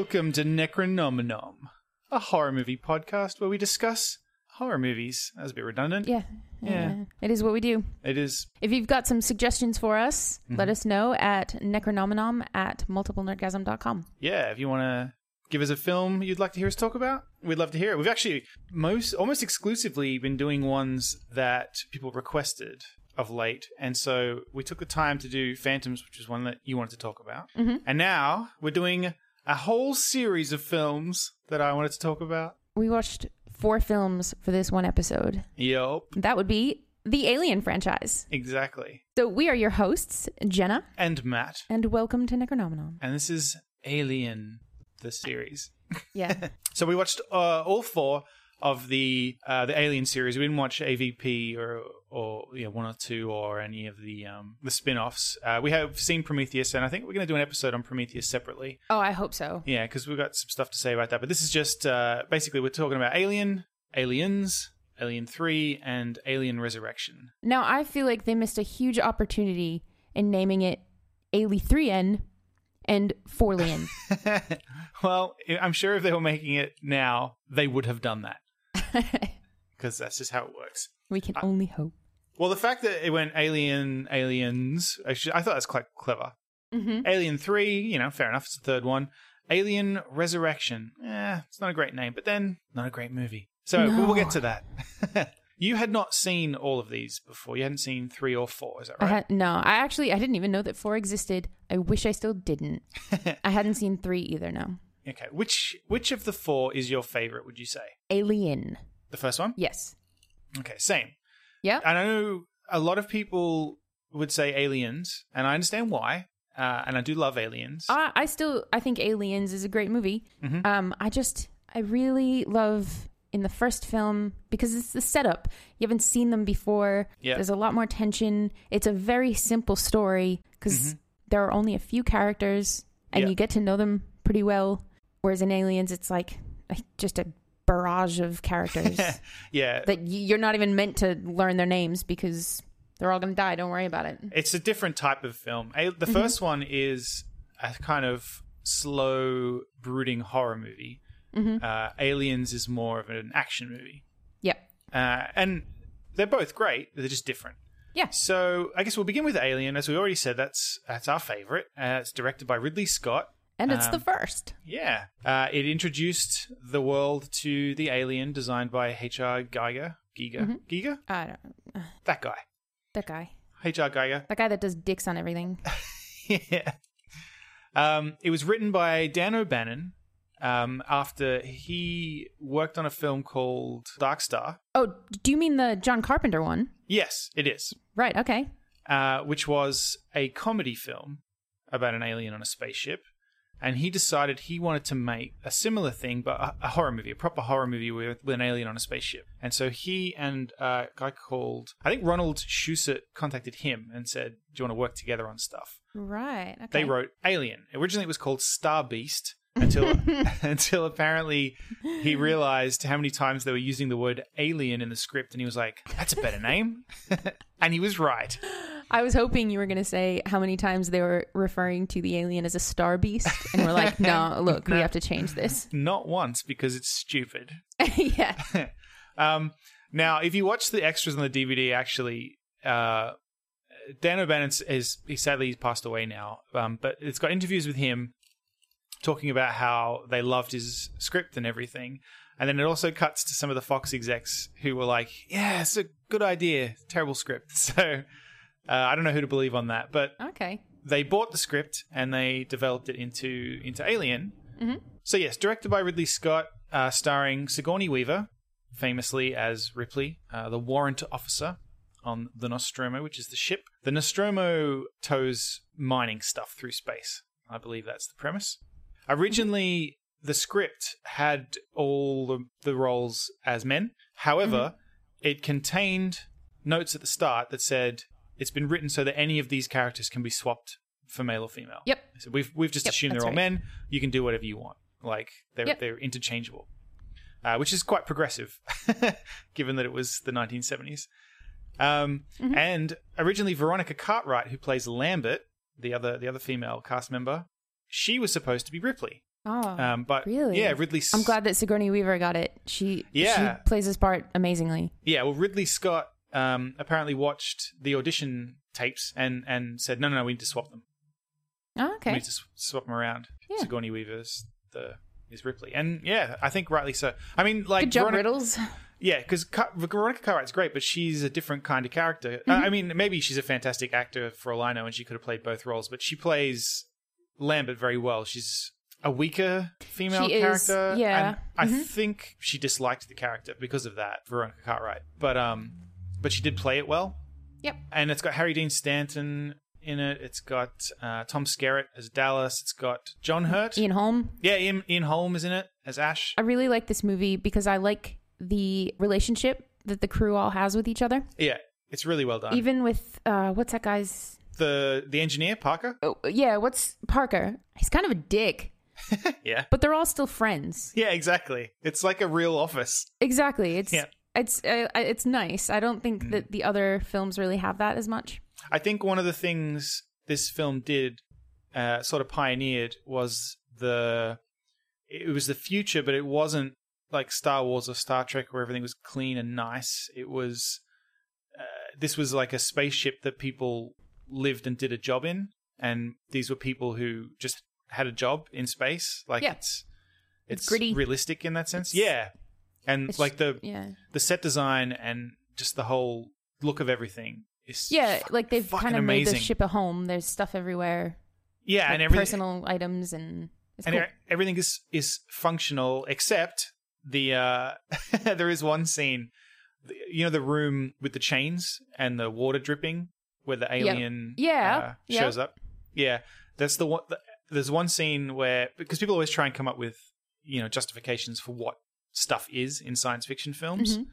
Welcome to Necronominom, a horror movie podcast where we discuss horror movies. That was a bit redundant. Yeah. Yeah. It is what we do. It is. If you've got some suggestions for us, let Mm-hmm. us know at necronominom at multiplenerdgasm.com. Yeah, if you want to give us a film you'd like to hear us talk about, we'd love to hear it. We've actually most almost exclusively been doing ones that people requested of late, and so we took the time to do Phantoms, which is one that you wanted to talk about, and now we're doing a whole series of films that I wanted to talk about. We watched four films for this one episode. Yup, That would be the Alien franchise. exactly. So we are your hosts, Jenna, And Matt, and welcome to Necronominom. and this is Alien, the series. Yeah. So we watched uh, all four of the uh, the Alien series. We didn't watch AVP or or you know, one or two or any of the um, the spin-offs. Uh, we have seen Prometheus, and I think we're going to do an episode on Prometheus separately. oh, I hope so. Yeah, because we've got some stuff to say about that. But this is just uh, basically we're talking about Alien, Aliens, Alien Three, and Alien Resurrection. Now, I feel like they missed a huge opportunity in naming it Ali 3N and 4Lien. well, I'm sure if they were making it now, they would have done that because that's just how it works. we can only hope. Well, the fact that it went Alien, Aliens, actually, I thought that's quite clever. Mm-hmm. Alien 3, you know, fair enough, it's the third one. Alien Resurrection, eh, it's not a great name, but then not a great movie. So No. we'll get to that. you had not seen all of these before. You hadn't seen three or four, is that I right? had, no, I actually I didn't even know that four existed. I wish I still didn't. I hadn't seen three either. No, okay. Which which of the four is your favorite, would you say? Alien. The first one? Yes. Okay, same. Yeah. And I know a lot of people would say Aliens, and I understand why. Uh, and I do love Aliens. I, I still I think Aliens is a great movie. Mhm. Um, I just I really love in the first film because it's the setup. You haven't seen them before. Yeah. There's a lot more tension. It's a very simple story because there are only a few characters and Mm-hmm. You get to know them pretty well. Whereas in Aliens, it's like just a barrage of characters yeah, that you're not even meant to learn their names because they're all going to die. Don't worry about it. it's a different type of film. Mm-hmm. the first one is a kind of slow, brooding horror movie. Mm-hmm. Uh, Aliens is more of an action movie, Yep. uh, and they're both great. They're just different. Yeah. So I guess we'll begin with Alien, as we already said. That's that's our favorite. Uh, it's directed by Ridley Scott. And it's Um, the first. Yeah, uh, it introduced the world to the alien designed by H.R. Geiger. Giger, Mm-hmm. Giger, I don't. that guy. That guy. H.R. Geiger. That guy that does dicks on everything. yeah. Um, it was written by Dan O'Bannon um, after he worked on a film called Dark Star. Oh, do you mean the John Carpenter one? Yes, it is. Right. Okay. Uh, which was a comedy film about an alien on a spaceship. And he decided he wanted to make a similar thing, but a, a horror movie, a proper horror movie with, with an alien on a spaceship. And so he and uh, a guy called, I think Ronald Shusett contacted him and said, Do you want to work together on stuff? Right. Okay. they wrote Alien. Originally, it was called Star Beast until until apparently he realized how many times they were using the word alien in the script, and he was like, "That's a better name," and he was right. I was hoping you were going to say how many times they were referring to the alien as a star beast, and we're like, no, look, we have to change this. Not once because it's stupid. yeah. Um, now, if you watch the extras on the DVD, actually, uh, Dan O'Bannon is he sadly he's passed away now, um, but it's got interviews with him talking about how they loved his script and everything. And then it also cuts to some of the Fox execs who were like, "Yeah, it's a good idea, terrible script." So uh, I don't know who to believe on that, but Okay. they bought the script and they developed it into into Alien. So yes, directed by Ridley Scott, uh, starring Sigourney Weaver, famously as Ripley, uh, the warrant officer on the Nostromo, which is the ship. The Nostromo tows mining stuff through space. I believe that's the premise. Originally, the script had all the, the roles as men. However, it contained notes at the start that said it's been written so that any of these characters can be swapped for male or female. Yep. So we've we've just Yep, assumed they're all right. men. You can do whatever you want. Like they're Yep. they're interchangeable, uh, which is quite progressive, given that it was the 1970s. Um, Mm-hmm. And originally, Veronica Cartwright, who plays Lambert, the other the other female cast member, she was supposed to be Ripley. Oh, Um, but really? yeah, Ridley. S- I'm glad that Sigourney Weaver got it. She Yeah. she plays this part amazingly. Yeah, well, Ridley Scott um, apparently watched the audition tapes and and said, no, no, no, we need to swap them. Oh, We need to swap them around. Yeah. Sigourney Weaver's the is Ripley, and yeah, I think rightly so. I mean, like Good job, Veronica- Riddles. Yeah, because Veronica Cartwright's great, but she's a different kind of character. Uh, Mm-hmm. I mean, maybe she's a fantastic actor for all I know, and she could have played both roles, but she plays Lambert very well. She's a weaker female She is, character. yeah. and I Mhm. think she disliked the character because of that, Veronica Cartwright. But um, but she did play it well. Yep. And it's got Harry Dean Stanton in it. It's got uh, Tom Skerritt as Dallas. It's got John Hurt. Ian Holm. Yeah, Ian, Ian Holm is in it as Ash. I really like this movie because I like the relationship that the crew all has with each other. Yeah, it's really well done. Even with uh, what's that guy's? the the engineer Parker. Oh, yeah, what's Parker? He's kind of a dick, Yeah. but they're all still friends. Yeah, exactly. It's like a real office. Exactly. It's Yeah. It's uh, it's nice. I don't think Mm. that the other films really have that as much. I think one of the things this film did, uh, sort of pioneered, was the it was the future, but it wasn't like Star Wars or Star Trek where everything was clean and nice. It was uh, this was like a spaceship that people lived and did a job in, and these were people who just had a job in space. Like Yeah. it's It's it's, gritty. realistic in that sense. It's- yeah, and It's like the Yeah. the set design and just the whole look of everything is Yeah, like they've kind of made the ship a home. There's stuff everywhere, yeah, like and everything personal items, and it's and cool. everything is is functional except the uh there is one scene you know the room with the chains and the water dripping where the alien Yeah, uh, yep. shows up yeah that's the one the, there's one scene where because people always try and come up with you know justifications for what stuff is in science fiction films Mhm.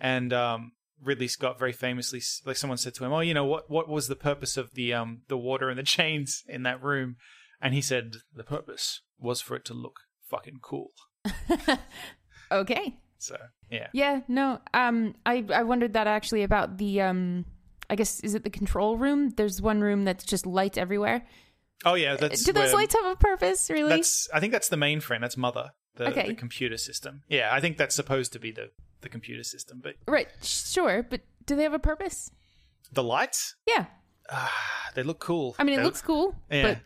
and um Ridley Scott very famously like someone said to him oh you know what what was the purpose of the um the water and the chains in that room and he said the purpose was for it to look fucking cool Okay. so yeah Yeah. No. Um. I I wondered that actually about the um. I guess is it the control room? There's one room that's just lights everywhere. oh yeah that's Do those where- lights have a purpose? Really? that's I think that's the mainframe that's mother the, Okay. the computer system yeah I think that's supposed to be the the computer system but right. Sure, but do they have a purpose? the lights Yeah. ah, they look cool I mean, it They- looks cool, yeah but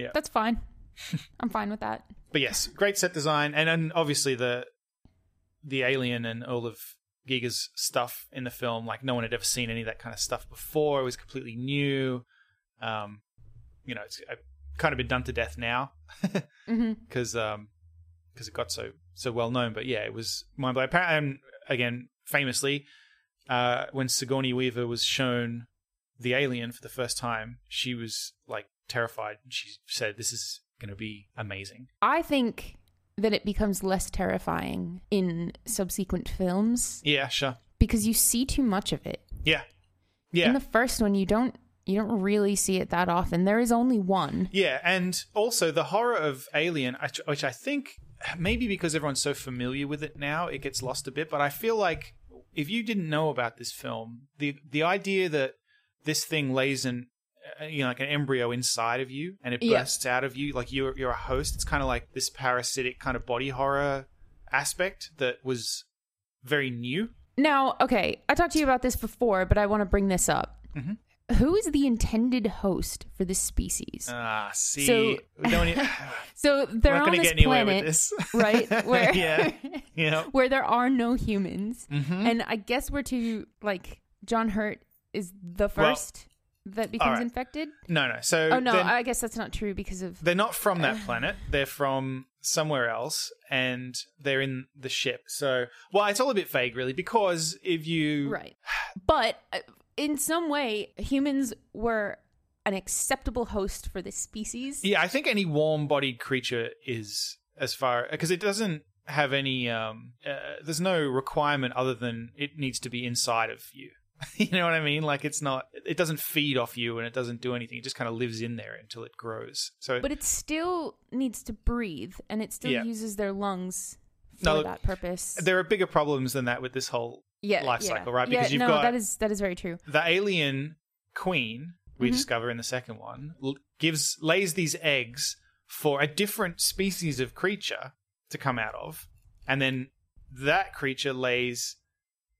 yeah that's fine. I'm fine with that. but yes, great set design, and then obviously the the alien and all of Giger's stuff in the film. Like no one had ever seen any of that kind of stuff before. It was completely new. Um, you know, it's uh, kind of been done to death now hmm because um because it got so so well known. But yeah, it was mind blowing. And again, famously, uh, when Sigourney Weaver was shown the alien for the first time, she was like terrified. She said, "This is going to be amazing." I think that it becomes less terrifying in subsequent films Yeah, sure. because you see too much of it. Yeah. Yeah. In the first one, you don't you don't really see it that often. There is only one. yeah, and also the horror of Alien, which- which I think maybe because everyone's so familiar with it now, it gets lost a bit. But I feel like if you didn't know about this film, the the idea that this thing lays in, uh, you know, like an embryo inside of you and it Yeah. bursts out of you, like you're you're a host. It's kind of like this parasitic kind of body horror aspect that was very new. Now, okay, I talked to you about this before, but I want to bring this up. Mhm. Who is the intended host for this species? Ah, see, So- so we're they're not on going to this get anywhere planet, with this, right? Where yeah, yeah. where there are no humans, Mhm. and I guess we're to like John Hurt is the first that becomes alright. infected. No, no. So Oh no, I guess that's not true because of they're not from that planet. They're from somewhere else, and they're in the ship. So, well, it's all a bit vague, really, because if you right. But uh, in some way, humans were an acceptable host for this species. yeah, I think any warm-bodied creature is as far because it doesn't have any. Um, uh, there's no requirement other than it needs to be inside of you. you know what I mean? Like it's not. It doesn't feed off you, and it doesn't do anything. It just kind of lives in there until it grows. So But it still needs to breathe, and it still Yeah. uses their lungs for No, that purpose. there are bigger problems than that with this whole yeah, life yeah. cycle, right? Yeah, Because you've no, got- that is that is very true. the alien queen we Mhm. discover in the second one gives lays these eggs for a different species of creature to come out of, and then that creature lays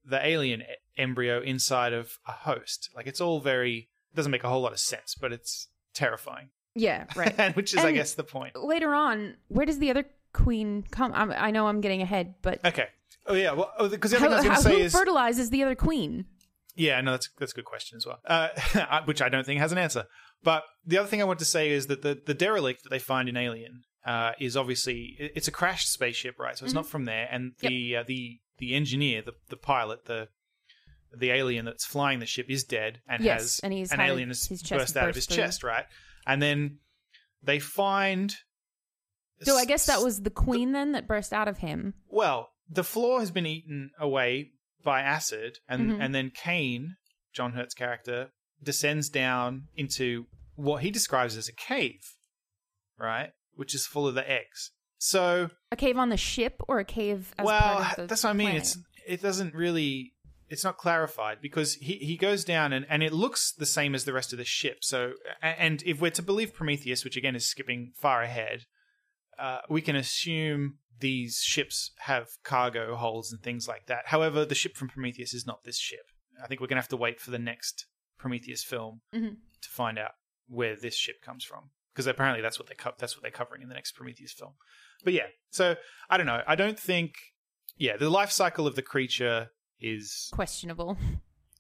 the alien embryo inside of a host. Like it's all very it doesn't make a whole lot of sense, but it's terrifying, Yeah, right. which is, I guess, the point. Later on, where does the other queen come? I'm, I know I'm getting ahead, but Okay. Oh yeah. Well, because the other thing I was going to say who is fertilizes the other queen? Yeah, no, that's that's a good question as well. Uh, which I don't think has an answer. But the other thing I want to say is that the the derelict that they find in Alien uh, is obviously it's a crashed spaceship, right? So it's not from there, and Yep. the uh, the the engineer, the the pilot, the the alien that's flying the ship is dead and Yes, has and he's an alien has chest burst out of his through. chest, right? And then they find. So I guess that was the queen then that burst out of him. Well, the floor has been eaten away by acid, and Mhm. and then Kane, John Hurt's character, descends down into what he describes as a cave, right, which is full of the eggs. So, A cave on the ship or a cave as well, part of the that's what I mean. planet? It's it doesn't really. It's not clarified because he, he goes down and, and it looks the same as the rest of the ship. So, and if we're to believe Prometheus, which again is skipping far ahead, uh, we can assume these ships have cargo holds and things like that. However, the ship from Prometheus is not this ship. I think we're going to have to wait for the next Prometheus film Mhm. to find out where this ship comes from, because apparently that's what they co- that's what they're covering in the next Prometheus film. But yeah, so I don't know. I don't think. Yeah, the life cycle of the creature is questionable.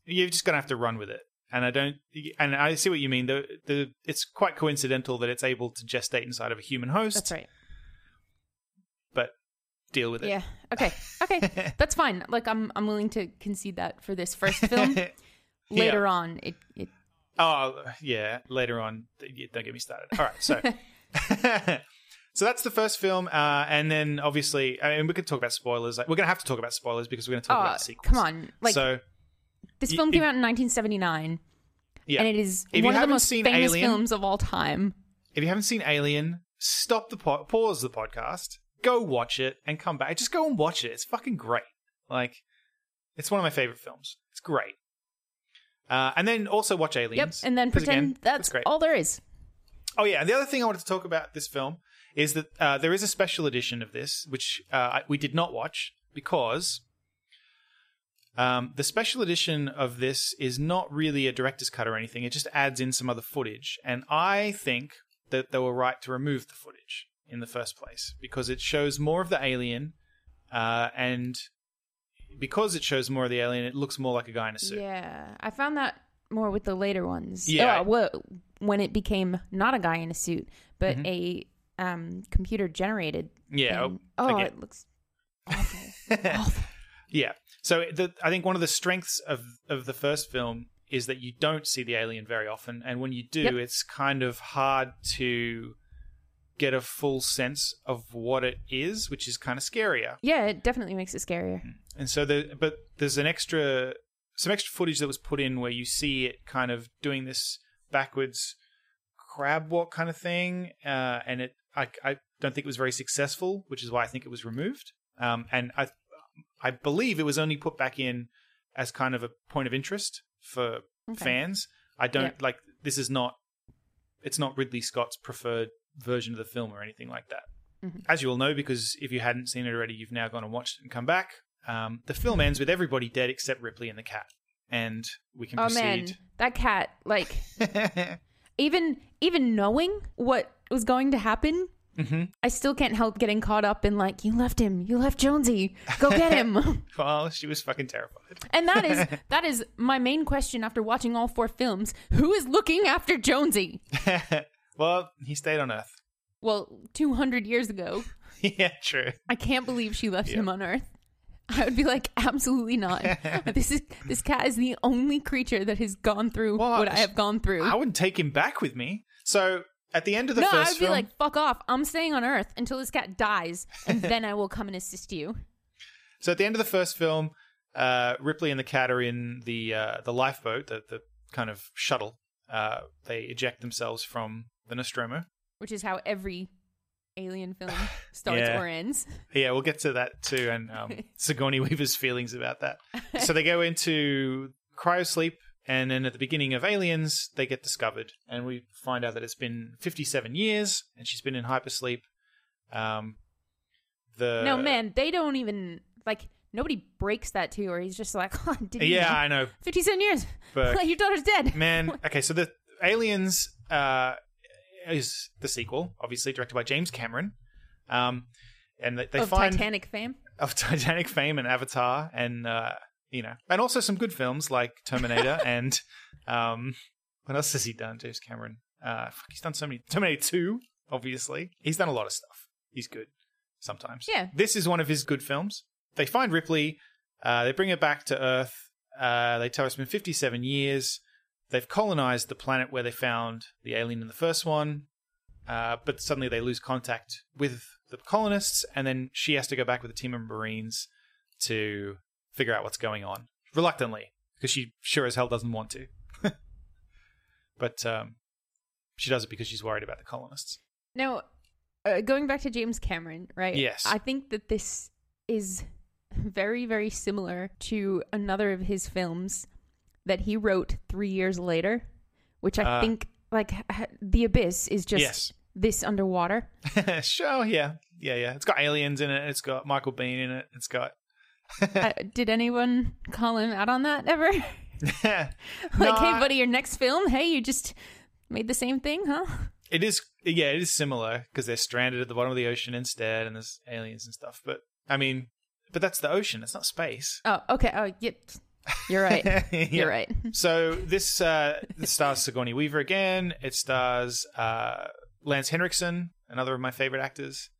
you're just gonna have to run with it. And I don't, and I see what you mean. The the it's quite coincidental that it's able to gestate inside of a human host. That's right. But deal with it. Yeah. Okay. Okay. That's fine. Like I'm I'm willing to concede that for this first film. Later on, it it Oh yeah, later on. Don't get me started. All right, so so that's the first film, uh, and then obviously, I mean, we could talk about spoilers. Like, we're gonna have to talk about spoilers because we're gonna talk oh, about the sequels. come on. Like so this film came if- out in 1979 yeah, and it is If one of the most seen famous Alien- films of all time. if you haven't seen Alien, stop the po- pause the podcast, go watch it, and come back. Just go and watch it. It's fucking great. Like, it's one of my favorite films. It's great. Uh, and then also watch Aliens. Yep, and then pretend again, that's great. all there is. Oh yeah, and the other thing I wanted to talk about this film is that uh, there is a special edition of this, which uh, I- we did not watch because um, the special edition of this is not really a director's cut or anything. It just adds in some other footage, and I think that they were right to remove the footage in the first place because it shows more of the alien, uh, and because it shows more of the alien, it looks more like a guy in a suit. Yeah, I found that more with the later ones. Yeah. Uh, wh- when it became not a guy in a suit, but Mhm. a um, computer generated. Yeah, thing. Oh, again. it looks awful. awful. Yeah. So the, I think one of the strengths of of the first film is that you don't see the alien very often, and when you do, Yep. it's kind of hard to get a full sense of what it is, which is kind of scarier. Yeah, it definitely makes it scarier. And so the but there's an extra some extra footage that was put in where you see it kind of doing this backwards crab walk kind of thing, uh, and it I I don't think it was very successful, which is why I think it was removed. Um, and I I believe it was only put back in as kind of a point of interest for Okay. fans. I don't Yeah. like this is not it's not Ridley Scott's preferred version of the film or anything like that. Mhm. As you all know, because if you hadn't seen it already, you've now gone and watched it and come back. Um, the film ends with everybody dead except Ripley and the cat, and we can Oh man, proceed. that cat! Like even even knowing what was going to happen, hmm I still can't help getting caught up in like you left him, you left Jonesy, go get him. Well, she was fucking terrified. and that is that is my main question after watching all four films: Who is looking after Jonesy? Well, he stayed on Earth. Well, two hundred years ago, yeah, true. I can't believe she left Yeah. him on Earth. I would be like, absolutely not. this is this cat is the only creature that has gone through Well, what I have gone through. I wouldn't take him back with me. So at the end of the no, I first would be film, like, fuck off. I'm staying on Earth until this cat dies, and then I will come and assist you. So at the end of the first film, uh, Ripley and the cat are in the uh, the lifeboat, the, the kind of shuttle. Uh, they eject themselves from the Nostromo. Which is how every alien film starts Yeah. or ends. Yeah, we'll get to that too, and um, Sigourney Weaver's feelings about that. So they go into cryosleep, And then at the beginning of Aliens, they get discovered, and we find out that it's been 57 years, and she's been in hypersleep. Um, the no, man, they don't even like. Nobody breaks that to her. He's just like, oh, Yeah, know? I know, 57 years. but Your daughter's dead. man. Okay, so the Aliens uh, is the sequel, obviously directed by James Cameron. Um, and they, they of find Titanic fame. of Titanic fame and Avatar, and uh, you know, and also some good films like Terminator and um, what else has he done? James Cameron. Uh, fuck, he's done so many. Terminator Two, obviously. He's done a lot of stuff. He's good sometimes. Yeah. This is one of his good films. They find Ripley. Uh, they bring her back to Earth. Uh, they tell us it's been 57 years. They've colonized the planet where they found the alien in the first one. Uh, but suddenly they lose contact with the colonists, and then she has to go back with a team of Marines to figure out what's going on. Reluctantly, because she sure as hell doesn't want to. but um, she does it because she's worried about the colonists. Now, uh, going back to James Cameron, right? Yes. I think that this is very, very similar to another of his films that he wrote three years later, which I Uh, think, like, The Abyss is just Yes. this underwater. sure, yeah. Yeah, yeah. It's got aliens in it. It's got Michael Biehn in it. It's got. uh, did anyone call him out on that ever? like, like, hey, buddy, your next film? Hey, you just made the same thing, huh? It is, yeah, it is similar because they're stranded at the bottom of the ocean instead, and there's aliens and stuff. But I mean, but that's the ocean. It's not space. Oh, okay. Oh, yeah. You're right. Yeah. You're right. So this uh, this stars Sigourney Weaver again. It stars uh, Lance Henriksen, another of my favorite actors.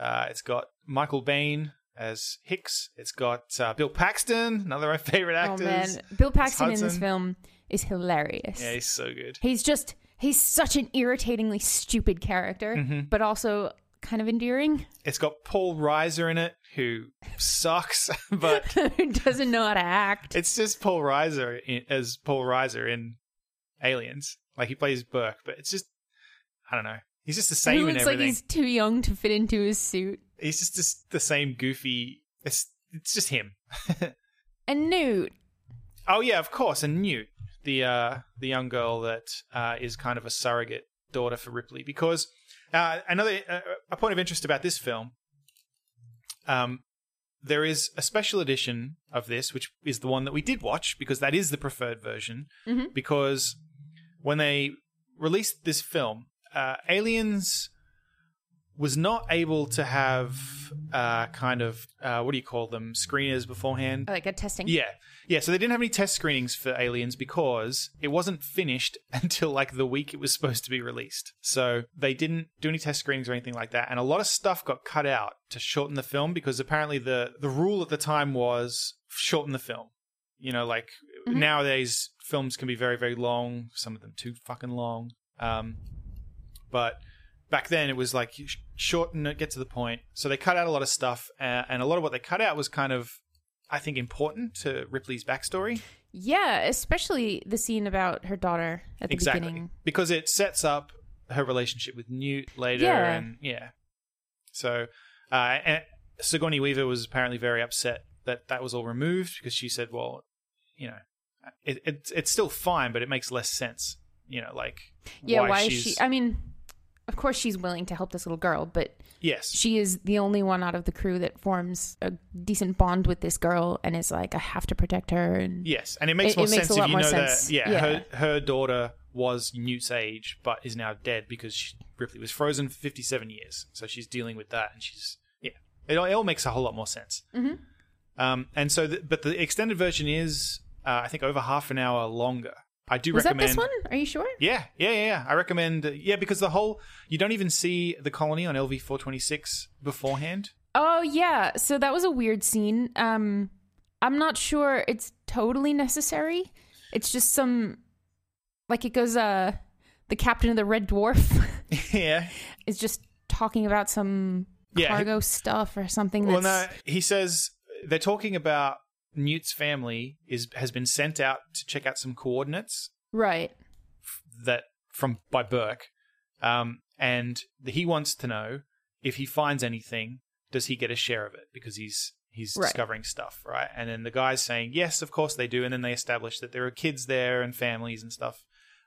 Uh, it's got Michael Biehn as Hicks. It's got uh, Bill Paxton, another of my favorite Oh actors. man, Bill Paxton in this film is hilarious. Yeah, he's so good. He's just he's such an irritatingly stupid character, Mm-hmm. but also kind of endearing. It's got Paul Reiser in it, who sucks, but Who doesn't know how to act? it's just Paul Reiser in, as Paul Reiser in Aliens. Like he plays Burke, but it's just I don't know. He's just the he same in looks like he's too young to fit into his suit. he's just this, the same goofy. It's it's just him. And Newt, Oh yeah, of course, and Newt, the uh, the young girl that uh, is kind of a surrogate daughter for Ripley, because uh, another uh, a point of interest about this film. Um, there is a special edition of this, which is the one that we did watch because that is the preferred version. Mhm. Because when they released this film, uh, Aliens was not able to have uh, kind of uh, what do you call them screeners beforehand. like a testing. Yeah. Yeah, so they didn't have any test screenings for Aliens because it wasn't finished until like the week it was supposed to be released. So they didn't do any test screenings or anything like that. And a lot of stuff got cut out to shorten the film because apparently the, the rule at the time was shorten the film. You know, like Mhm. nowadays films can be very, very long, some of them too fucking long. Um, but back then it was like shorten it, get to the point. So they cut out a lot of stuff, uh, and a lot of what they cut out was kind of, I think, important to Ripley's backstory. Yeah, especially the scene about her daughter at the exactly beginning. because it sets up her relationship with Newt later, Yeah. and yeah. So, uh, and Sigourney Weaver was apparently very upset that that was all removed because she said, "Well, you know, it, it it's still fine, but it makes less sense." You know, like Yeah, why, is she's she? I mean, of course she's willing to help this little girl, but yes, she is the only one out of the crew that forms a decent bond with this girl and is like, I have to protect her. And Yes, and it makes It- more it makes sense a if you know sense. that. Yeah, Yeah. Her, her daughter was Newt's age, but is now dead because she, Ripley was frozen for fifty-seven years. So she's dealing with that, and she's yeah. It, all- it all makes a whole lot more sense. Mhm. Um, and so, the, but the extended version is, uh, I think, over half an hour longer. I do was that this one? Are you sure? Yeah, yeah, yeah, yeah. I recommend. yeah, because the whole you don't even see the colony on LV four twenty six beforehand. Oh yeah. So that was a weird scene. Um, I'm not sure it's totally necessary. It's just some, like it goes. Uh, the captain of the Red Dwarf yeah. is just talking about some Yeah, he- cargo stuff or something. Well, no, he says they're talking about Newt's family is has been sent out to check out some coordinates right. that from by Burke, um, and he wants to know if he finds anything, does he get a share of it because he's he's Right. discovering stuff, right? And then the guy's saying, yes, of course they do. And then they establish that there are kids there and families and stuff.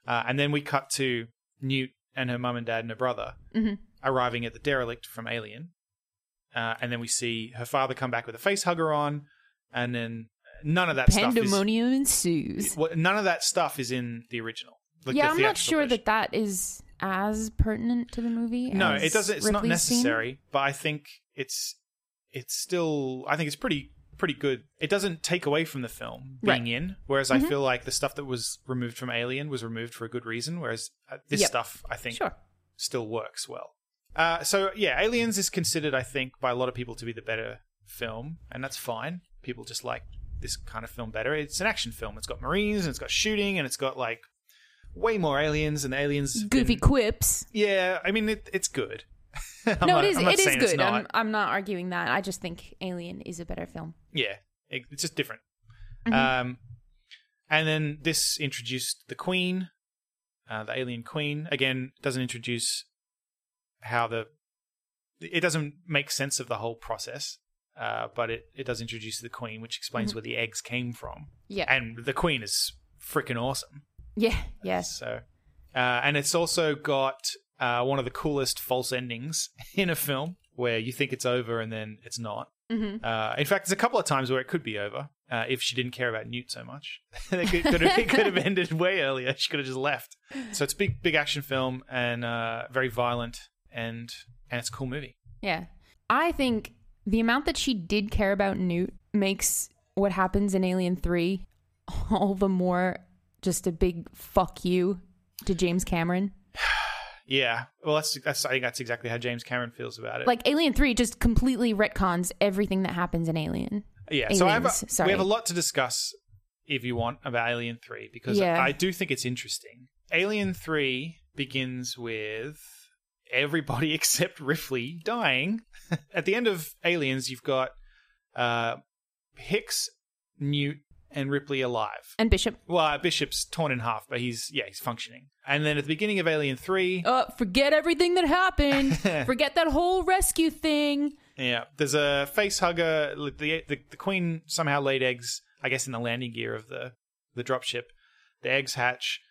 Uh, and then we cut to Newt and her mum and dad and her brother Mhm. arriving at the derelict from Alien. Uh, and then we see her father come back with a face hugger on. And then none of that stuff is. Pandemonium ensues. Well, none of that stuff is in the original. like yeah, the I'm not sure version. that that is as pertinent to the movie. No, it doesn't. It's not Ripley's scene. necessary, but I think it's it's still. I think it's pretty pretty good. It doesn't take away from the film being Right. in. Whereas Mhm. I feel like the stuff that was removed from Alien was removed for a good reason. Whereas uh, this Yep. stuff, I think, Sure. still works well. Uh, so yeah, Aliens is considered, I think, by a lot of people to be the better film, and that's fine. People just like this kind of film better. It's an action film. It's got marines and it's got shooting and it's got like way more aliens and aliens. Goofy been- quips. yeah, I mean it, it's good. No, not- it is. It is good. not. I'm, I'm not arguing that. I just think Alien is a better film. Yeah, it, it's just different. Mhm. Um, and then this introduced the Queen, uh, the alien Queen. Again, doesn't introduce how the. It doesn't make sense of the whole process, uh, but it, it does introduce the Queen, which explains Mhm. where the eggs came from. Yeah. And the Queen is freaking awesome. yeah. Yes. So, uh, and it's also got uh, one of the coolest false endings in a film where you think it's over and then it's not. hmm Uh, in fact, there's a couple of times where it could be over uh, if she didn't care about Newt so much. it, could, could have, it could have ended way earlier. She could have just left. So it's a big, big action film and uh, very violent, and and it's a cool movie. Yeah. I think the amount that she did care about Newt makes what happens in Alien 3 all the more just a big fuck you to James Cameron. Yeah, well, that's that's I think that's exactly how James Cameron feels about it. Like Alien 3 just completely retcons everything that happens in Alien. yeah, so I have a, sorry. we have a lot to discuss if you want about Alien Three because Yeah. I do think it's interesting. Alien Three begins with everybody except Ripley dying. At the end of Aliens, you've got uh, Hicks, Newt, and Ripley alive. And Bishop. Well, Bishop's torn in half, but he's yeah, he's functioning. And then at the beginning of Alien Three, Uh, forget everything that happened. forget that whole rescue thing. Yeah, there's a face hugger. The, the the queen somehow laid eggs, I guess, in the landing gear of the the dropship. The eggs hatch.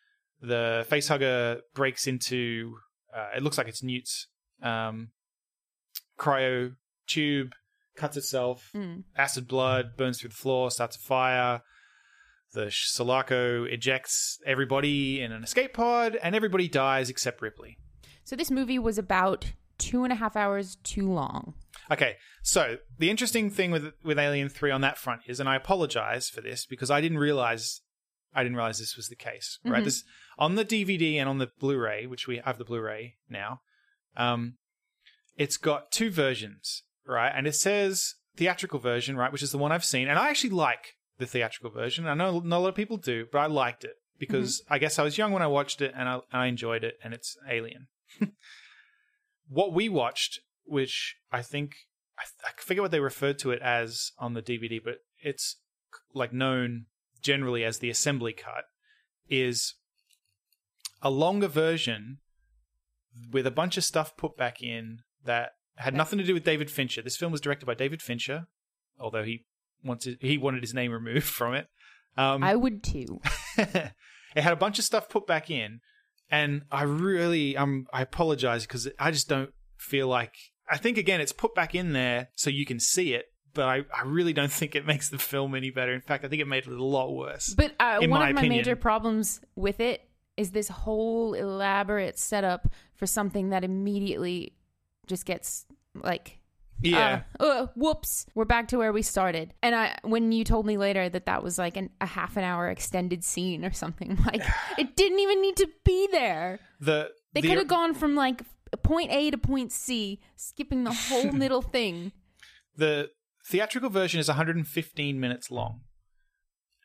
The face hugger breaks into. Uh, it looks like it's Newt's um, cryo tube, cuts itself. Mm. Acid blood burns through the floor, starts a fire. The Sulaco ejects everybody in an escape pod, and everybody dies except Ripley. So this movie was about two and a half hours too long. Okay, so the interesting thing with with Alien Three on that front is, and I apologize for this because I didn't realize I didn't realize this was the case. Right, Mhm. this on the DVD and on the Blu-ray, which we have the Blu-ray now. Um, it's got two versions, right? And it says theatrical version, right, which is the one I've seen, and I actually like the theatrical version. I know not a lot of people do, but I liked it because I guess I was young when I watched it, and I, and I enjoyed it, and it's Alien. what we watched, which I think I, I forget what they referred to it as on the DVD, but it's like known generally as the assembly cut, is a longer version with a bunch of stuff put back in that had nothing to do with David Fincher. This film was directed by David Fincher, although he wanted he wanted his name removed from it. Um, I would too. it had a bunch of stuff put back in, and I really um I apologize because I just don't feel like I think again it's put back in there so you can see it, but I, I really don't think it makes the film any better. In fact, I think it made it a lot worse. But uh, one my of my opinion. major problems with it is this whole elaborate setup for something that immediately just gets like yeah, uh, uh, whoops we're back to where we started and i when you told me later that that was like an, a half an hour extended scene or something like it didn't even need to be there the they the- could have gone from like point a to point c skipping the whole middle thing The theatrical version is 115 minutes long.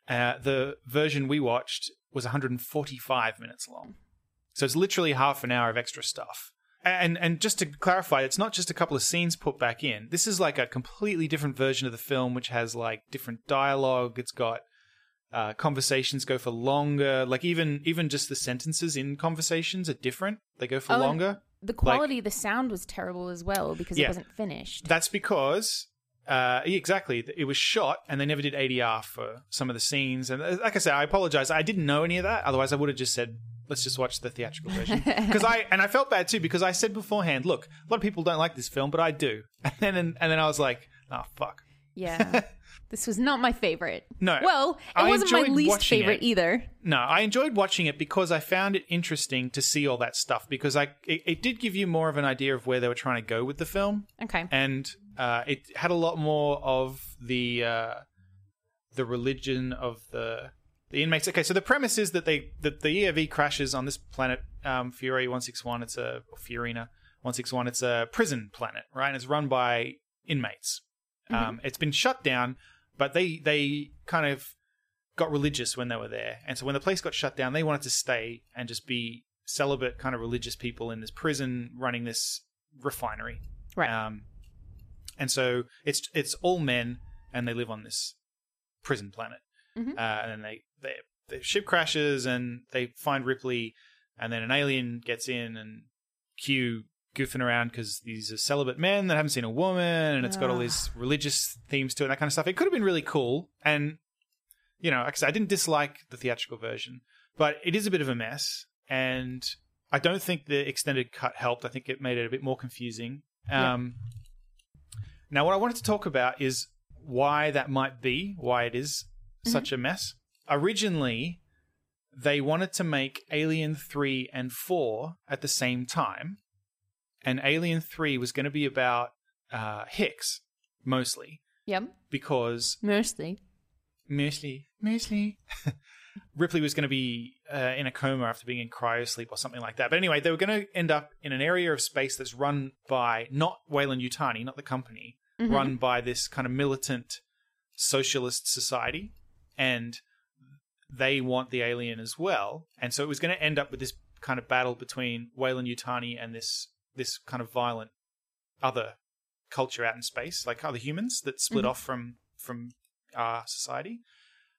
Uh, the version we watched was 145 minutes long. So it's literally half an hour of extra stuff. And and just to clarify, it's not just a couple of scenes put back in. This is like a completely different version of the film, which has like different dialogue. It's got uh, conversations go for longer. Like even even just the sentences in conversations are different. They go for Oh, longer. the quality of the sound was terrible as well because Yeah. it wasn't finished That's because uh, exactly. It was shot, and they never did ADR for some of the scenes. And uh, like I said, I apologize. I didn't know any of that. Otherwise, I would have just said, "Let's just watch the theatrical version." Because I and I felt bad too because I said beforehand, "Look, a lot of people don't like this film, but I do." And then and, and then I was like, "Oh fuck." Yeah. this was not my favorite. No. Well, it I wasn't my least favorite it. either. No, I enjoyed watching it because I found it interesting to see all that stuff because I it, it did give you more of an idea of where they were trying to go with the film. Okay. and uh, it had a lot more of the uh, the religion of the the inmates. Okay, so the premise is that they that the ERV crashes on this planet um, Fury one six one. It's a or Fiorina one six one. It's a prison planet, right? And it's run by inmates. Um, it's been shut down, but they they kind of got religious when they were there, and so when the place got shut down, they wanted to stay and just be celibate, kind of religious people in this prison running this refinery. Right. Um, and so it's it's all men, and they live on this prison planet. Mhm. Uh, and then they, they the ship crashes, and they find Ripley, and then an alien gets in, and Q goofing around because these are celibate men that haven't seen a woman, and it's got all these religious themes to it, and that kind of stuff. It could have been really cool, and you know, I didn't dislike the theatrical version, but it is a bit of a mess, and I don't think the extended cut helped. I think it made it a bit more confusing. Yeah. Now, what I wanted to talk about is why that might be, why it is such a mess. Originally, they wanted to make Alien 3 and 4 at the same time, and Alien 3 was going to be about uh, Hicks, mostly, Yep. because Mostly. mostly, mostly. Ripley was going to be uh, in a coma after being in cryosleep or something like that. But anyway, they were going to end up in an area of space that's run by not Weyland-Yutani, not the company, Mhm. run by this kind of militant socialist society, and they want the alien as well. And so it was going to end up with this kind of battle between Weyland-Yutani and this this kind of violent other culture out in space, like other humans that split Mhm. off from from our society.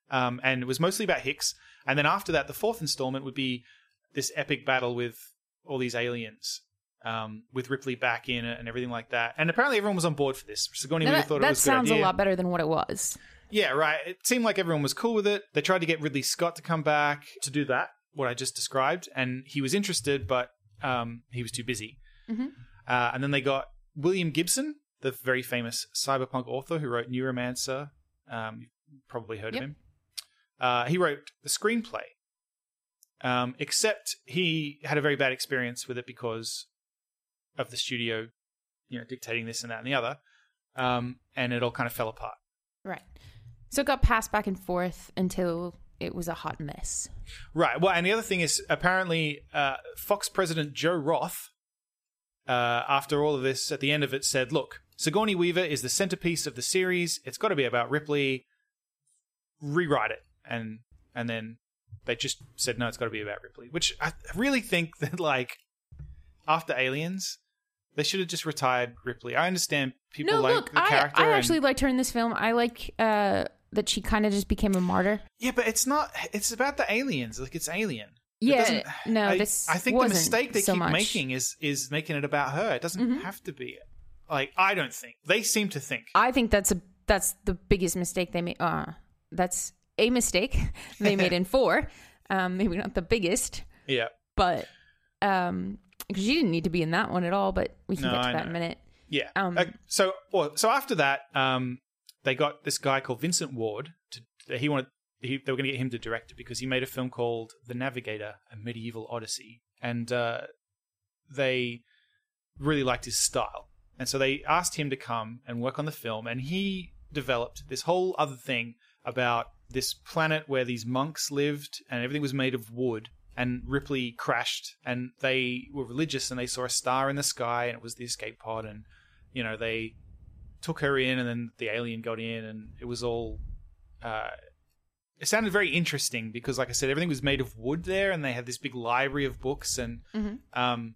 Um, and it was mostly about Hicks. And then after that, the fourth installment would be this epic battle with all these aliens, um, with Ripley back in it and everything like that. And apparently everyone was on board for this. Sigourney Weaver that thought it that was a good sounds a idea. lot better than what it was. Yeah, right. It seemed like everyone was cool with it. They tried to get Ridley Scott to come back to do that, what I just described, and he was interested, but um, he was too busy. Mhm. Uh, and then they got William Gibson, the very famous cyberpunk author who wrote Neuromancer. Um, you've probably heard Yep. of him. Uh, he wrote the screenplay, um, except he had a very bad experience with it because of the studio, you know, dictating this and that and the other, um, and it all kind of fell apart. Right. So it got passed back and forth until it was a hot mess. Right. Well, and the other thing is apparently uh, Fox president Joe Roth, uh, after all of this, at the end of it, said, "Look, Sigourney Weaver is the centerpiece of the series. It's got to be about Ripley. Rewrite it." And and then they just said, "No, it's got to be about Ripley." Which I really think that like after Aliens, they should have just retired Ripley. I understand people no, like look, the I, character. I and- actually liked her in this film. I like uh, that she kind of just became a martyr. yeah, but it's not. It's about the aliens. Like it's Alien. Yeah, no, I, this I think the mistake they so keep much. making is is making it about her. It doesn't Mhm. have to be. Like I don't think they seem to think. I think that's a that's the biggest mistake they made. Uh, that's a mistake they made in four. Um, maybe not the biggest, Yeah, but um, because you didn't need to be in that one at all. But we can No, get to I that in a minute. yeah. Um, Uh, so well, so after that, um, they got this guy called Vincent Ward. To he wanted he, they were going to get him to direct it because he made a film called The Navigator: A Medieval Odyssey, and uh, they really liked his style. And so they asked him to come and work on the film, and he developed this whole other thing about this planet where these monks lived, and everything was made of wood. And Ripley crashed, and they were religious, and they saw a star in the sky, and it was the escape pod, and you know they took her in, and then the alien got in, and it was all. Uh, it sounded very interesting because, like I said, everything was made of wood there, and they had this big library of books, and Mhm. um,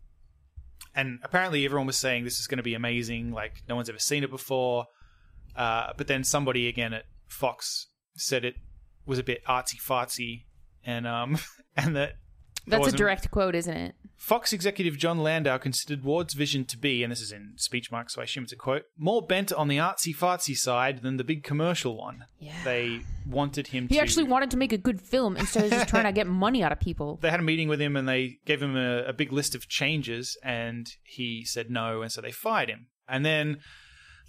and apparently everyone was saying this is going to be amazing, like no one's ever seen it before. Uh, but then somebody again at Fox said it was a bit artsy fartsy, and um, and that That's a direct quote, isn't it? Fox executive Jon Landau considered Ward's vision to be, and this is in speech marks, so I assume it's a quote, more bent on the artsy fartsy side than the big commercial one. Yeah. They wanted him to He to. actually wanted to make a good film instead of just trying to get money out of people. they had a meeting with him and they gave him a, a big list of changes, and he said no, and so they fired him. And then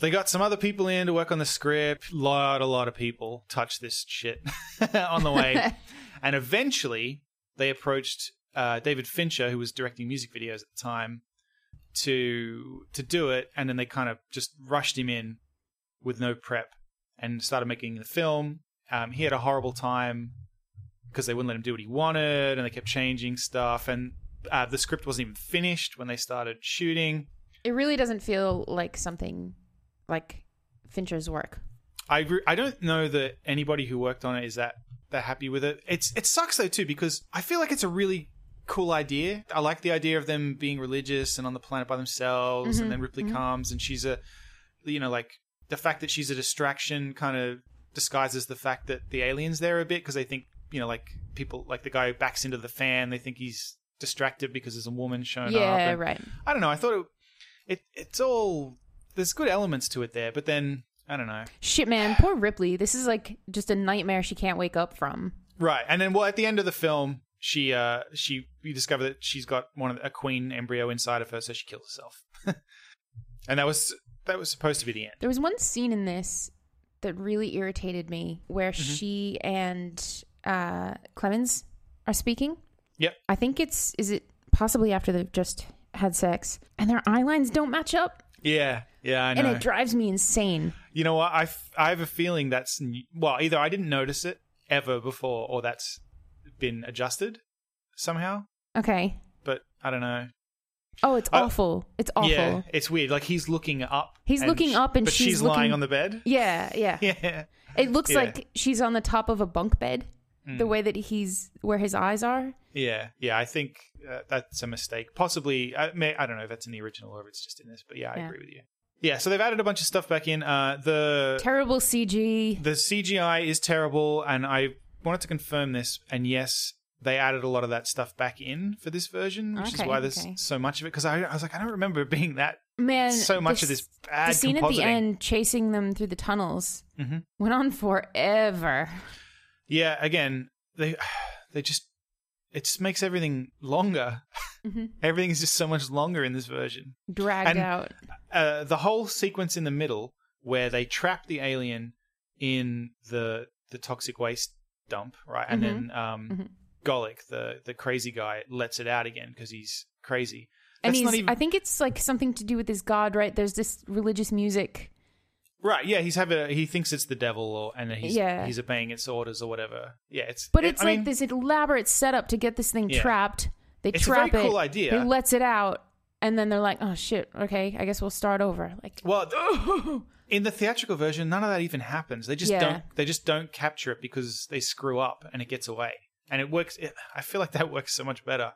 they got some other people in to work on the script. Lot, a lot of people touched this shit on the way, and eventually they approached uh, David Fincher, who was directing music videos at the time, to to do it, and then they kind of just rushed him in with no prep and started making the film. Um, he had a horrible time because they wouldn't let him do what he wanted, and they kept changing stuff, and uh, the script wasn't even finished when they started shooting. It really doesn't feel like something like Fincher's work. I re- I don't know that anybody who worked on it is that that happy with it. It's it sucks though too because I feel like it's a really cool idea. I like the idea of them being religious and on the planet by themselves, and mm-hmm. then Ripley mm-hmm. comes and she's a, you know, like the fact that she's a distraction kind of disguises the fact that the aliens there a bit because they think you know like people like the guy who backs into the fan they think he's distracted because there's a woman showing up. Yeah, right. I don't know. I thought it, it it's all there's good elements to it there, but then I don't know. Shit, man. Poor Ripley. This is like just a nightmare she can't wake up from. Right, and then well, at the end of the film, she uh she we discover that she's got one of the, a queen embryo inside of her, so she kills herself. and that was that was supposed to be the end. There was one scene in this that really irritated me where Mm-hmm. she and uh, Clemens are speaking. Yep. I think it's is it possibly after they've just had sex and their eye lines don't match up Yeah, yeah, I know. and it drives me insane. you know what? I, f- I have a feeling that's well, either I didn't notice it ever before, or that's been adjusted somehow. Okay. But I don't know. Oh, it's Uh, awful. It's awful. Yeah, it's weird. Like he's looking up. He's and looking sh- up and but she's she's lying looking- on the bed. Yeah, yeah. Yeah. It looks Yeah. like she's on the top of a bunk bed. Hmm. The way that he's where his eyes are. Yeah, yeah, I think uh, that's a mistake. Possibly, I, may, I don't know if that's in the original or if it's just in this, but yeah, I Yeah. agree with you. Yeah, so they've added a bunch of stuff back in. Uh, the Terrible CG. the CGI is terrible, and I wanted to confirm this. And yes, they added a lot of that stuff back in for this version, which is why there's okay. so much of it. Because I, I was like, I don't remember it being that Man, so much of this- bad the scene at the end chasing them through the tunnels Mhm. went on forever. Yeah, again, they they just it just makes everything longer. Mhm. Everything is just so much longer in this version. Dragged And- out. uh, the whole sequence in the middle where they trap the alien in the the toxic waste dump, right? And then um, Mhm. Golic, the the crazy guy, lets it out again because he's crazy. And That's he's, not even I think it's like something to do with his god, right? There's this religious music. Right. Yeah, he's have a he thinks it's the devil, or and he's Yeah. he's obeying its orders or whatever. Yeah, it's But it- it's I like mean, this elaborate setup to get this thing Yeah. trapped. They It's a trap very it. cool idea. He lets it out, and then they're like, "Oh shit! Okay, I guess we'll start over." Like, Well, in the theatrical version, none of that even happens. They just Yeah. don't. They just don't capture it because they screw up and it gets away. And it works. It, I feel like that works so much better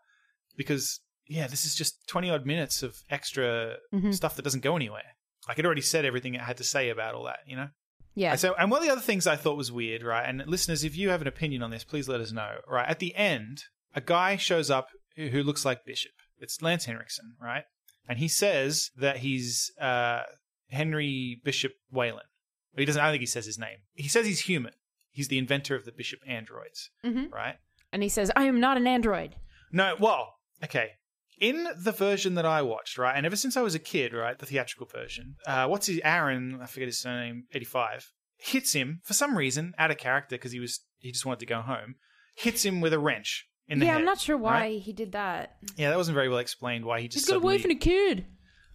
because yeah, this is just twenty odd minutes of extra Mhm. stuff that doesn't go anywhere. Like it already said everything it had to say about all that. You know. yeah, So, and one of the other things I thought was weird, right? And listeners, if you have an opinion on this, please let us know. Right at the end, a guy shows up who who looks like Bishop. It's Lance Henriksen, right? And he says that he's uh, Henry Bishop Weyland. He doesn't. I don't think he says his name. He says he's human. He's the inventor of the Bishop androids, mm-hmm. right? and he says, "I am not an android." No, well, okay. In the version that I watched, right, and ever since I was a kid, right, the theatrical version, uh, what's his Aaron? I forget his surname. Eighty-five hits him for some reason out of character because he was he just wanted to go home. Hits him with a wrench in the yeah, head. I'm not sure why right? he did that. Yeah, that wasn't very well explained. Why he just He's got a wife and a kid.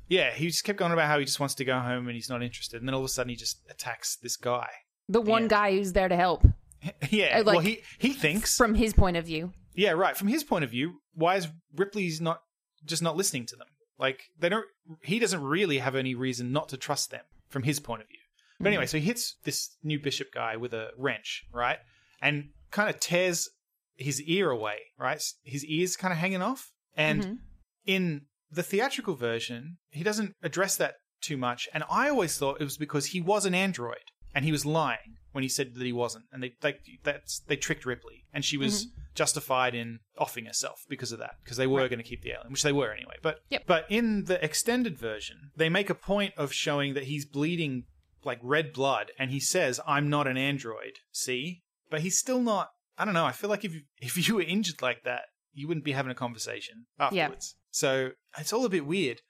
yeah, he just kept going about how he just wants to go home and he's not interested, and then all of a sudden he just attacks this guy. The one Yeah. guy who's there to help, yeah, Uh, like, well he he thinks from his point of view. Yeah, right. From his point of view, why is Ripley's not just not listening to them? Like they don't. He doesn't really have any reason not to trust them from his point of view. But anyway, so he hits this new bishop guy with a wrench, right, and kind of tears his ear away. Right, his ears kind of hanging off. And Mhm. in the theatrical version, he doesn't address that too much. And I always thought it was because he was an android and he was lying when he said that he wasn't. And they like that's they tricked Ripley, and she was mm-hmm. justified in offing herself because of that, because they were going to keep the alien, which they were anyway. But Yep. but in the extended version, they make a point of showing that he's bleeding like red blood, and he says, "I'm not an android." See, but he's still not. I don't know. I feel like if you, if you were injured like that, you wouldn't be having a conversation afterwards. So it's all a bit weird.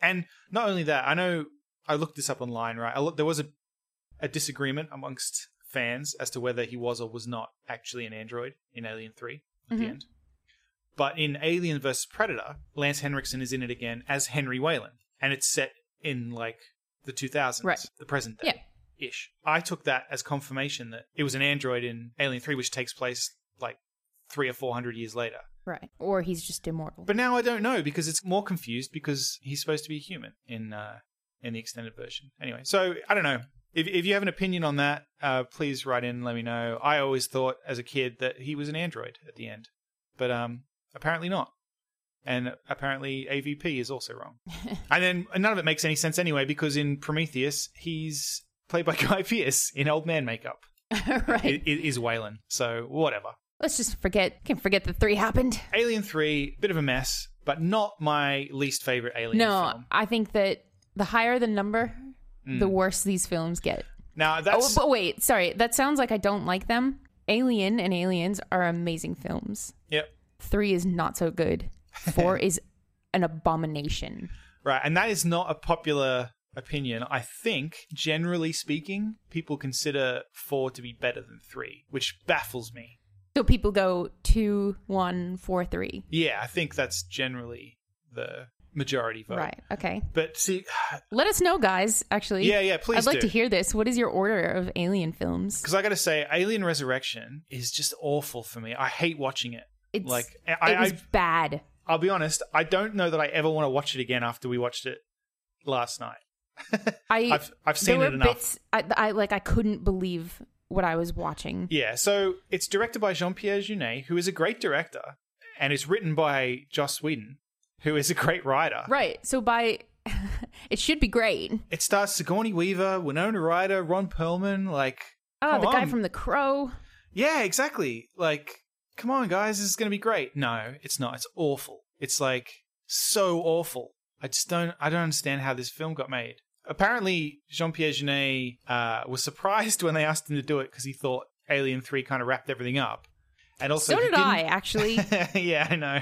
And not only that, I know I looked this up online. Right, looked, there was a a disagreement amongst fans as to whether he was or was not actually an android in Alien 3 at the Mhm. end. But in Alien vs. Predator, Lance Henriksen is in it again as Henry Weyland. And it's set in like the 2000s, Right. the present day ish. I took that as confirmation that it was an android in Alien 3, which takes place like three or four hundred years later. Right. Or he's just immortal. But now I don't know because it's more confused because he's supposed to be human in uh, in the extended version. Anyway, so I don't know. If if you have an opinion on that, uh, please write in. and Let me know. I always thought as a kid that he was an android at the end, but um, apparently not. And apparently AVP is also wrong. and then none of it makes any sense anyway because in Prometheus he's played by Guy Pearce in old man makeup. right. It, it is Weyland. So whatever. Let's just forget. Can forget the three happened. Alien 3, bit of a mess, but not my least favorite Alien No, film. I think that the higher the number, the Mm. worse these films get. Now, Oh, that's. but wait, sorry. That sounds like I don't like them. Alien and Aliens are amazing films. Yep. Three is not so good. Four is an abomination. Right. And that is not a popular opinion. I think, generally speaking, people consider 4 to be better than 3, which baffles me. So people go two, one, four, three. Yeah, I think that's generally the majority vote. Right. Okay. But see, Let us know, guys. Actually, yeah, yeah, please I'd like do. to hear this. What is your order of Alien films? Because I got to say, Alien Resurrection is just awful for me. I hate watching it. It's Like, I, it was I, bad. I'll be honest, I don't know that I ever want to watch it again after we watched it last night. I I've I've seen there it were enough. bits I, I like. I couldn't believe what I was watching. Yeah, so it's directed by Jean Pierre Jeunet, who is a great director, and it's written by Joss Whedon, who is a great writer. Right. So by it should be great. It stars Sigourney Weaver, Winona Ryder, Ron Perlman. Like, Oh, the guy from The Crow. yeah, exactly. Like, come on, guys, this is going to be great. No, it's not. It's awful. It's like so awful. I just don't. I don't understand how this film got made. Apparently, Jean Pierre Jeunet uh, was surprised when they asked him to do it because he thought Alien Three kind of wrapped everything up. And also, So did I, actually. yeah, I know.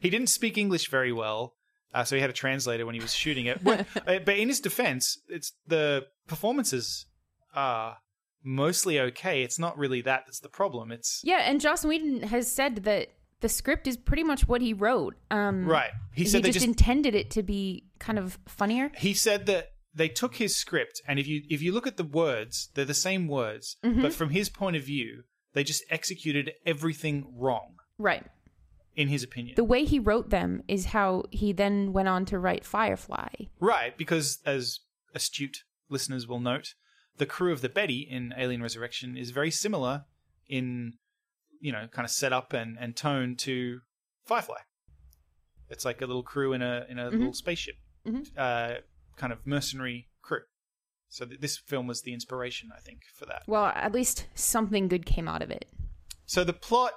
He didn't speak English very well, uh, so he had a translator when he was shooting it. But, uh, but in his defense, it's the performances are mostly okay. It's not really that that's the problem. It's yeah, and Joss Whedon has said that the script is pretty much what he wrote. Um, right. He He, said they just, just. intended it to be kind of funnier. he said that they took his script, and if you if you look at the words, they're the same words, Mm-hmm. but from his point of view, they just executed everything wrong, Right. In his opinion. The way he wrote them is how he then went on to write Firefly. Right, because as astute listeners will note, the crew of the Betty in Alien Resurrection is very similar in, you know, kind of setup and, and tone to Firefly. It's like a little crew in a in a little spaceship, Mhm. uh, kind of mercenary crew. So th- this film was the inspiration, I think, for that. Well, at least something good came out of it. So the plot,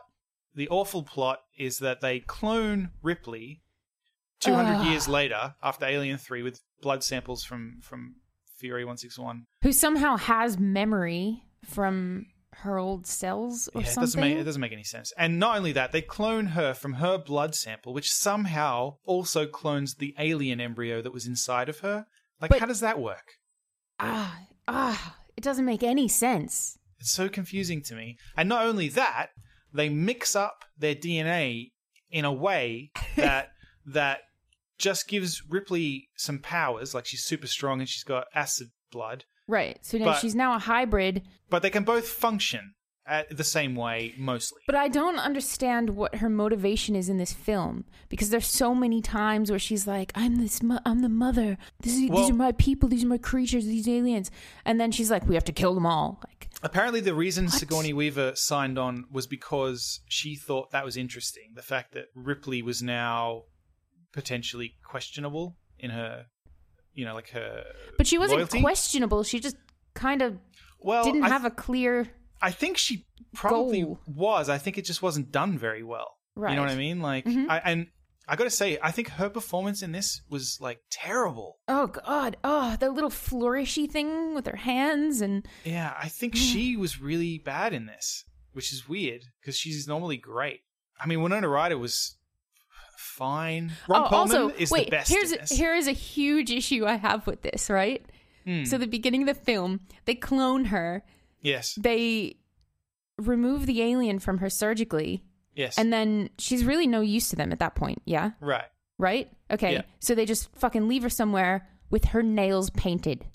the awful plot, is that they clone Ripley 200 Ugh. years later after Alien 3 with blood samples from, from Fury 161. Who somehow has memory from her old cells or Yeah, it doesn't, make, it doesn't make any sense. And not only that, they clone her from her blood sample, which somehow also clones the alien embryo that was inside of her. Like, But- how does that work? ah, ah, it doesn't make any sense. It's so confusing to me. And not only that, they mix up their DNA in a way that that just gives Ripley some powers, like she's super strong and she's got acid blood, Right. So now But- she's now a hybrid. but they can both function at the same way mostly. But I don't understand what her motivation is in this film because there's so many times where she's like, "I'm this, mo- I'm the mother. This is, Well- these are my people. These are my creatures. These aliens." And then she's like, "We have to kill them all." Like, Apparently, the reason What? Sigourney Weaver signed on was because she thought that was interesting. The fact that Ripley was now potentially questionable in her, you know, like her. but she wasn't loyalty. questionable. She just kind of Well, didn't I have a clear I think she probably Goal. was. I think it just wasn't done very well. Right. You know what I mean? Like, Mhm. I, and I got to say, I think her performance in this was like terrible. Oh God! Oh, the little flourishy thing with her hands and Yeah, I think Mm. she was really bad in this, which is weird because she's normally great. I mean, Winona Ryder was fine. Ron oh, Perlman also is wait. the best here's this. here is a huge issue I have with this. Right. Hmm. So the beginning of the film, they clone her. yes, They remove the alien from her surgically, yes, and then she's really no use to them at that point. Yeah. right. Right. Okay. Yeah. So they just fucking leave her somewhere with her nails painted.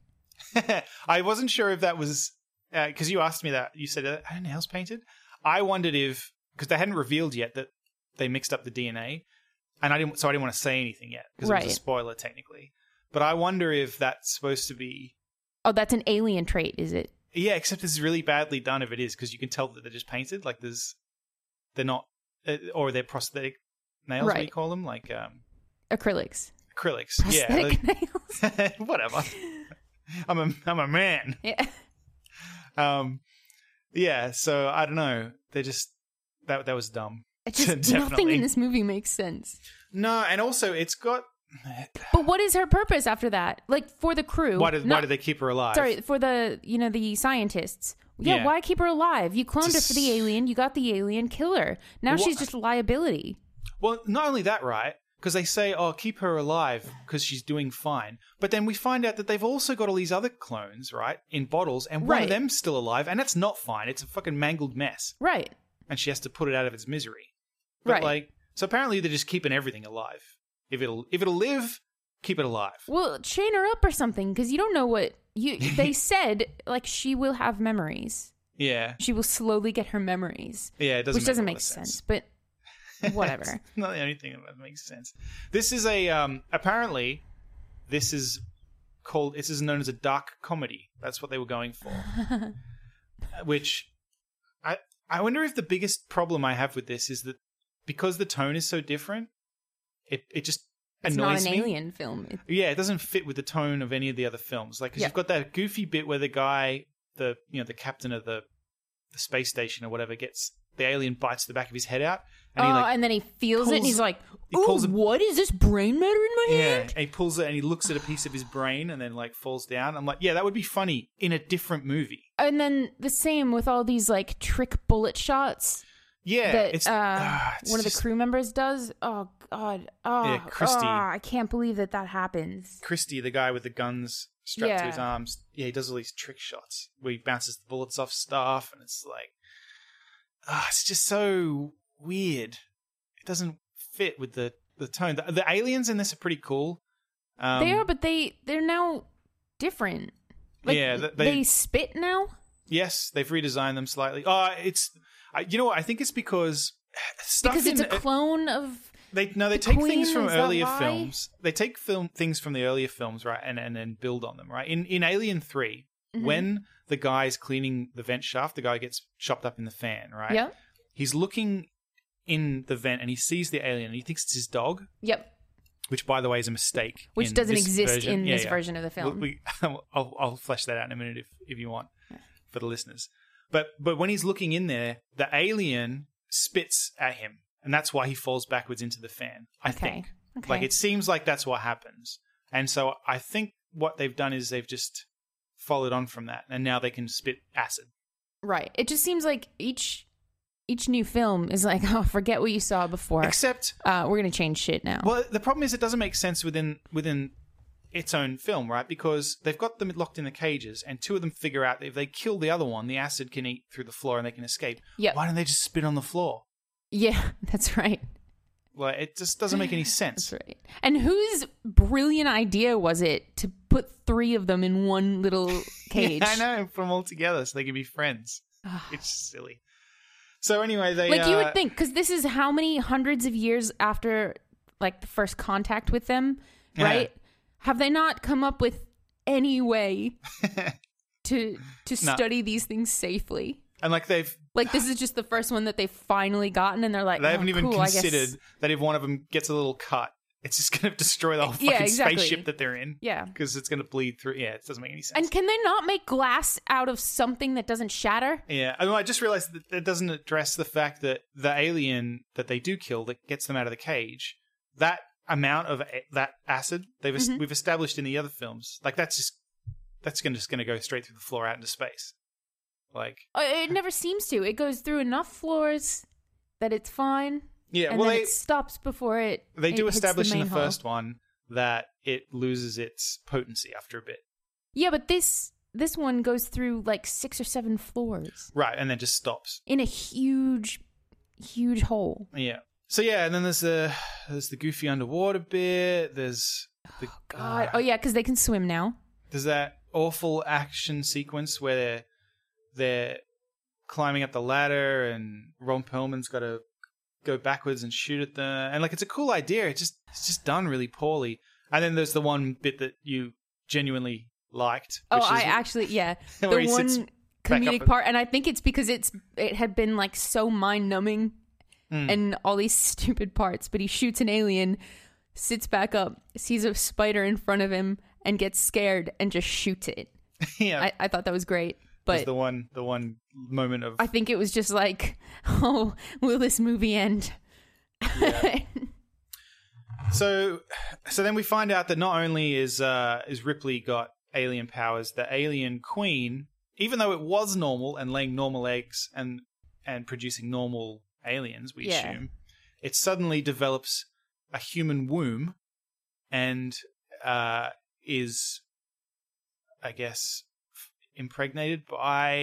I wasn't sure if that was because you asked me that. You said, "Are her nails painted?" I wondered if because they hadn't revealed yet that they mixed up the DNA, and I didn't, so I didn't want to say anything yet because it was a spoiler technically. But I wonder if that's supposed to be Oh, that's an alien trait, is it? yeah. Except it's really badly done if it is because you can tell that they're just painted. Like there's they're not uh, or they're prosthetic nails. What do you call them? Like um, Acrylics. acrylics. Prosthetic Yeah, nails. whatever. I'm a I'm a man. Yeah. Um, yeah. So I don't know. They just that that was dumb. It just nothing in this movie makes sense. No, and also it's got But what is her purpose after that? Like for the crew? why did why not- did they keep her alive? Sorry, for the you know the scientists. Yeah, Yeah. why keep her alive? You cloned her for the alien. You got the alien. killer. Now Wha- she's just a liability. Well, not only that, right? Because they say, "Oh, keep her alive because she's doing fine," but then we find out that they've also got all these other clones, right, in bottles, and one of them's still alive, and that's not fine. It's a fucking mangled mess, Right. and she has to put it out of its misery. But Right. like, so apparently they're just keeping everything alive. If it'll if it'll live, keep it alive. Well, chain her up or something because you don't know what you. They said like she will have memories. Yeah, She will slowly get her memories, yeah. It doesn't which make doesn't make of sense. But whatever. It's not the only thing that makes sense. This is a um apparently this is called this is known as a dark comedy. That's what they were going for. Which I I wonder if the biggest problem I have with this is that because the tone is so different, it it just it's not annoys an me. alien film. Yeah, it doesn't fit with the tone of any of the other films. Like, because Yeah. you've got that goofy bit where the guy, the you know, the captain of the the space station or whatever, gets the alien bites the back of his head out, and oh, he like and then he feels it, and he's like, he "Oh, a- what is this brain matter in my head? Yeah, hand?" and he pulls it and he looks at a piece of his brain and then like falls down. I'm like, yeah, that would be funny in a different movie. And then the same with all these like trick bullet shots Yeah, that it's, uh, it's one of the crew members does. Oh God! Oh, Yeah, Christy. oh, I can't believe that that happens. Christie, the guy with the guns strapped to his arms. Yeah, he does all these trick shots where he bounces the bullets off stuff, and it's like, ah, it's just so weird. It doesn't fit with the the tone. The, the aliens in this are pretty cool. Um, they are, but they they're now different. Like, Yeah, they, they- spit now. Yes, they've redesigned them slightly. Oh, it's I, you know what? I think it's because stuff Because it's a clone of They no, they The take things from earlier films. They take film things from the earlier films, right, and and then build on them, right? In in Alien 3 Mm-hmm. when the guy's cleaning the vent shaft, the guy gets chopped up in the fan, right? yeah, He's looking in the vent and he sees the alien and he thinks it's his dog, yep, which by the way is a mistake. which doesn't exist version. in Yeah, this yeah. version of the film. We, we- I'll, I'll flesh that out in a minute if, if you want for the listeners. But but when he's looking in there, the alien spits at him, and that's why he falls backwards into the fan. I Okay. think. Okay. Like it seems like that's what happens, and so I think what they've done is they've just followed on from that, and now they can spit acid. right. It just seems like each each new film is like, oh, forget what you saw before. Except, uh, we're gonna change shit now. well, the problem is it doesn't make sense within within its own film, right? Because they've got them locked in the cages, and two of them figure out that if they kill the other one, the acid can eat through the floor and they can escape. Yeah. Why don't they just spit on the floor? Yeah, that's right. Like it just doesn't make any sense. That's right. And whose brilliant idea was it to put three of them in one little cage? Yeah, I know, put them all together so they can be friends. it's silly. So anyway, they Like you uh, would think, because this is how many hundreds of years after like the first contact with them, Yeah. right? Have they not come up with any way to to No. study these things safely? and like they've Like this is just the first one that they've finally gotten, and they're like, they "Oh, haven't even cool, considered that if one of them gets a little cut, it's just going to destroy the whole Yeah, fucking exactly. spaceship that they're in Yeah. because it's going to bleed through. Yeah, it doesn't make any sense. And can they not make glass out of something that doesn't shatter? yeah, I, mean, I just realized that that doesn't address the fact that the alien that they do kill that gets them out of the cage, that amount of a- that acid they've Mm-hmm. we've established in the other films, like that's just that's to just going to go straight through the floor out into space. Like, Uh, It never seems to. It goes through enough floors that it's fine, yeah, and well, they it stops before it. they it do establish in main the hull. first one that it loses its potency after a bit. Yeah, but this this one goes through like six or seven floors Right, and then just stops. in a huge, huge hole. Yeah. So yeah, and then there's the there's the goofy underwater bit. There's the God. uh, oh yeah, because they can swim now. there's that awful action sequence where they're climbing up the ladder and Ron Perlman's got to go backwards and shoot at them. And like it's a cool idea. It just it's just done really poorly. And then there's the one bit that you genuinely liked. Oh, I actually yeah. the where he sits one comedic and- part, and I think it's because it's it had been like so mind numbing Mm. and all these stupid parts. But he shoots an alien, sits back up, sees a spider in front of him, and gets scared and just shoots it. yeah. I, I thought that was great, but the one the one moment of I think it was just like, oh, will this movie end? So, so then we find out that not only is uh, is Ripley got alien powers, the alien queen, even though it was normal and laying normal eggs and and producing normal aliens, we Yeah. assume, it suddenly develops a human womb and uh, is, I guess, f- impregnated by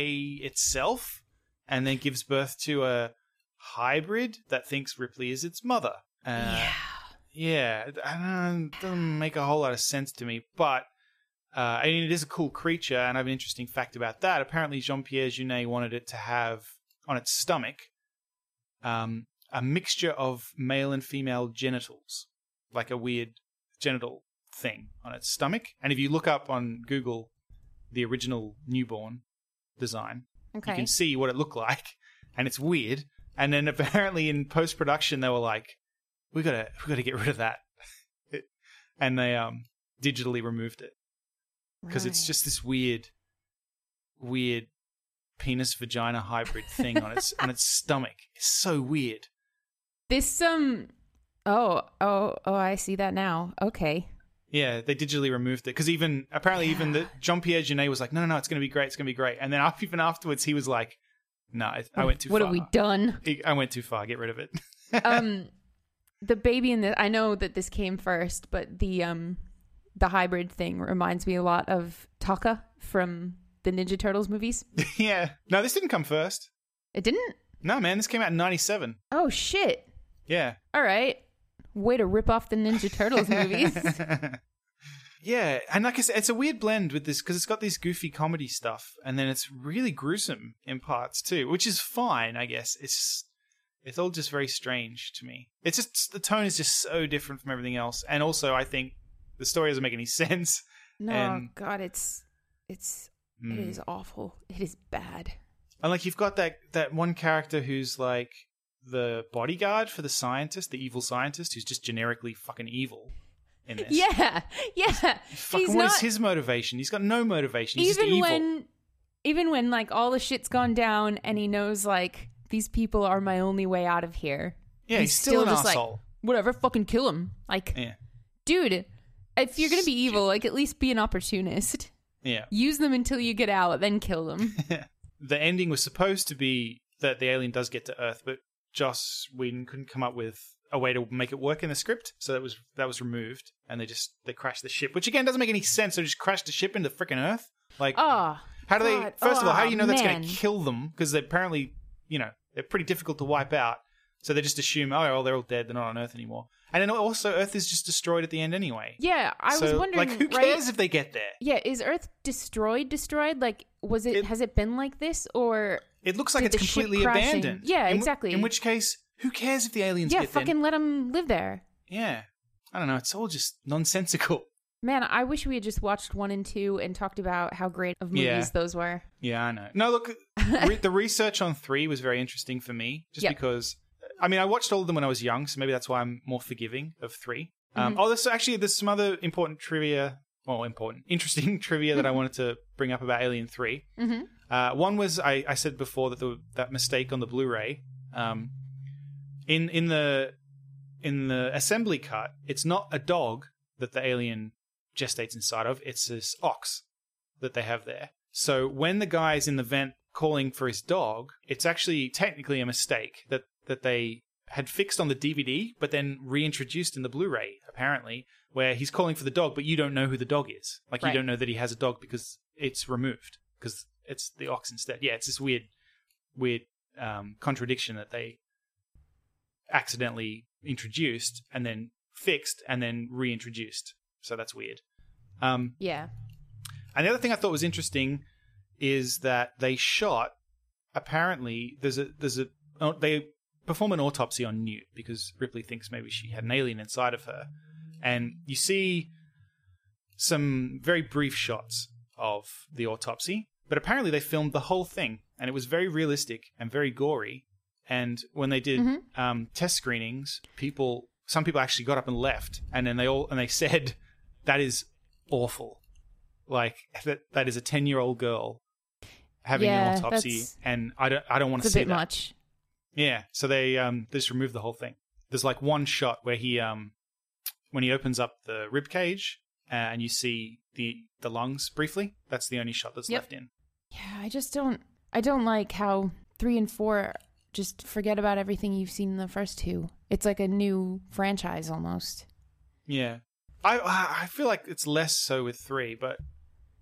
itself, and then gives birth to a hybrid that thinks Ripley is its mother. Uh, yeah. yeah, it- I don't, it doesn't make a whole lot of sense to me, but uh, I mean, it is a cool creature, and I have an interesting fact about that. Apparently, Jean Pierre Jeunet wanted it to have on its stomach um, a mixture of male and female genitals, like a weird genital thing on its stomach. And if you look up on Google the original newborn design, Okay. you can see what it looked like, and it's weird. And then apparently in post production, they were like, "We gotta, we gotta get rid of that," and they um digitally removed it because it's just this weird, weird penis vagina hybrid thing on its on its stomach. It's so weird. this um. Oh oh oh! I see that now. Okay. Yeah, they digitally removed it because even apparently even the Jean Pierre Jeunet was like, "No, no, no, it's gonna be great, it's gonna be great," and then even afterwards, he was like, "No, I, I went too far. what far. have we done? I went too far. Get rid of it." um the baby in the I know that this came first, but the um the hybrid thing reminds me a lot of Tokka from the Ninja Turtles movies. yeah. No, this didn't come first. It didn't? No, man, this came out in '97. Oh shit. Yeah. All right. Way to rip off the Ninja Turtles movies. yeah, and like I said, it's a weird blend with this because it's got this goofy comedy stuff, and then it's really gruesome in parts too, which is fine, I guess. It's it's all just very strange to me. It's just the tone is just so different from everything else, and also I think the story doesn't make any sense. No, And- god, it's it's it Mm. is awful. It is bad. And like you've got that that one character who's like the bodyguard for the scientist, the evil scientist, who's just generically fucking evil in this. Yeah. Yeah. Fucking He's what not is his motivation? He's got no motivation. He's even just evil. when even when like all the shit's gone down and he knows like these people are my only way out of here. yeah, he's, he's still, still an just like- asshole. Whatever, fucking kill him. Like, yeah, dude, if you're gonna be evil, like at least be an opportunist. yeah. Use them until you get out, then kill them. The ending was supposed to be that the alien does get to Earth, but Joss Whedon couldn't come up with a way to make it work in the script, so that was that was removed, and they just they crashed the ship, which again doesn't make any sense. They just crashed the ship into freaking Earth. Like, Oh, how do God. they? First of all, how do Oh, you know that's going to kill them? Because they apparently, you know, they're pretty difficult to wipe out. So they just assume, oh, well, they're all dead. They're not on Earth anymore. And then also, Earth is just destroyed at the end anyway. yeah. I was wondering, like, who right? cares if they get there? Yeah, is Earth destroyed? Destroyed? Like, was it, It- Has it been like this, or It looks like it's completely abandoned. Yeah, In exactly. In which case, who cares if the aliens yeah, get there? Yeah, fucking let them live there? Yeah. I don't know. It's all just nonsensical. Man, I wish we had just watched one and two and talked about how great of movies Yeah. those were. Yeah, I know. No, look, re- the research on three was very interesting for me, just Yep. because. I mean, I watched all of them when I was young, so maybe that's why I'm more forgiving of three. Um, Oh, there's actually there's some other important trivia. Well, important, interesting trivia that I wanted to bring up about Alien Three. Mhm. Uh, one was I, I said before that the, that mistake on the Blu-ray. Um, in in the in the assembly cut, it's not a dog that the alien gestates inside of; it's this ox that they have there. So when the guy's in the vent calling for his dog, it's actually technically a mistake that that they had fixed on the DVD, but then reintroduced in the Blu-ray. Apparently, where he's calling for the dog, but you don't know who the dog is. Like Right. you don't know that he has a dog because it's removed because it's the ox instead. Yeah, it's this weird, weird um, contradiction that they accidentally introduced and then fixed and then reintroduced. So that's weird. Um, Yeah. and the other thing I thought was interesting is that they shot. Apparently, there's a there's a oh, they perform an autopsy on Newt because Ripley thinks maybe she had an alien inside of her, and you see some very brief shots of the autopsy. But apparently, they filmed the whole thing, and it was very realistic and very gory. And when they did Mhm. um, test screenings, people some people actually got up and left, and then they all and they said that is awful like that that is a 10 year old girl having Yeah, an autopsy and i don't i don't want to see bit that much. yeah so they um they just removed the whole thing there's like one shot where he um when he opens up the rib cage and you see the the lungs briefly that's the only shot that's Yep. left in Yeah, I just don't. I don't like how three and four just forget about everything you've seen in the first two. It's like a new franchise almost. yeah i i feel like it's less so with three but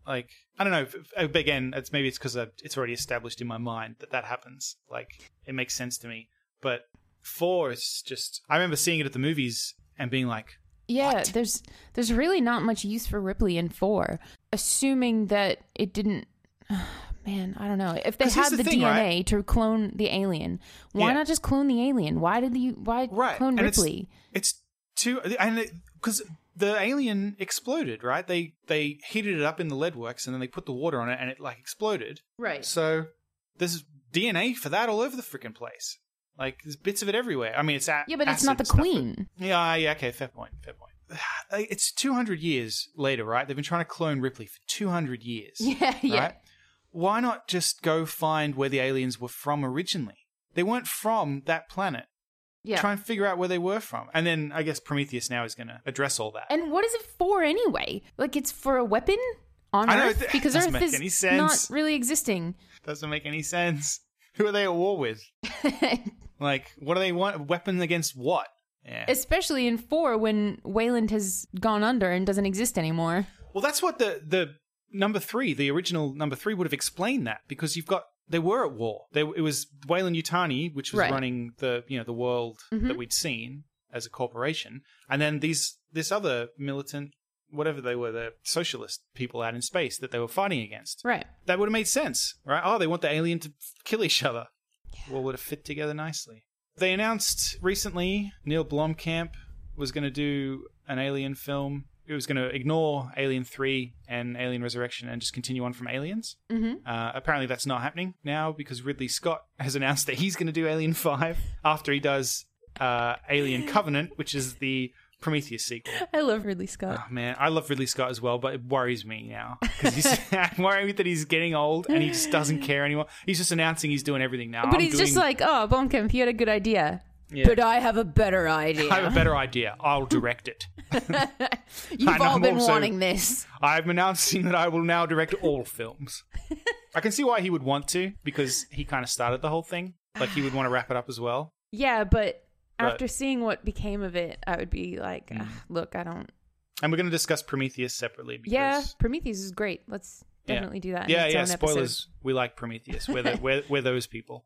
like i don't know again it's maybe it's because it's already established in my mind that that happens like it makes sense to me but four is just i remember seeing it at the movies and being like Yeah, What? there's there's really not much use for Ripley in four, assuming that it didn't. Man, I don't know. If they 'Cause here's had the the, thing, DNA right? to clone the alien, why Yeah. not just clone the alien? Why did you why right clone and Ripley? it's, too and because the alien exploded right they they heated it up in the lead works and then they put the water on it and it like exploded Right. so there's dna for that all over the freaking place like there's bits of it everywhere i mean it's a- Yeah, but it's not the and stuff, but- queen. Yeah, yeah, okay, fair point, fair point. It's 200 years later, right? They've been trying to clone Ripley for 200 years. Yeah, yeah. Why not just go find where the aliens were from originally? They weren't from that planet. Yeah. Try and figure out where they were from. And then I guess Prometheus now is going to address all that. And what is it for anyway? Like it's for a weapon on I Earth it because Earth is any sense. not really existing. Doesn't make any sense. Who are they at war with? Like, what do they want? Weapon against what? Yeah. Especially in four when Weyland has gone under and doesn't exist anymore. Well, that's what the the number three, the original number three, would have explained that because you've got they were at war. They, it was Weyland-Yutani, which was Right. running the you know the world Mhm. that we'd seen as a corporation, and then these this other militant, whatever they were, the socialist people out in space that they were fighting against. Right. That would have made sense, right? Oh, they want the alien to kill each other. Well, would have fit together nicely. They announced recently Neil Blomkamp was going to do an alien film. It was going to ignore Alien 3 and Alien Resurrection and just continue on from Aliens. Mm-hmm. Uh, apparently, that's not happening now because Ridley Scott has announced that he's going to do Alien 5 after he does uh, Alien Covenant, which is the Prometheus sequel. I love Ridley Scott. Oh man, I love Ridley Scott as well, but it worries me now because I'm worried that he's getting old and he just doesn't care anymore. He's just announcing he's doing everything now. but I'm he's doing, just like, oh, had a good idea. Yeah. But I have a better idea. I have a better idea. I'll direct it. You've And all I'm been also- wanting this. I'm announcing that I will now direct all films. I can see why he would want to because he kind of started the whole thing. Like he would want to wrap it up as well. Yeah, but after seeing what became of it, I would be like, Mm. "Ah, look, I don't. And we're going to discuss Prometheus separately because Yeah, Prometheus is great. Let's Yeah. definitely do that. in yeah, its yeah. own episode. Spoilers. We like Prometheus. We're, the, we're we're those people.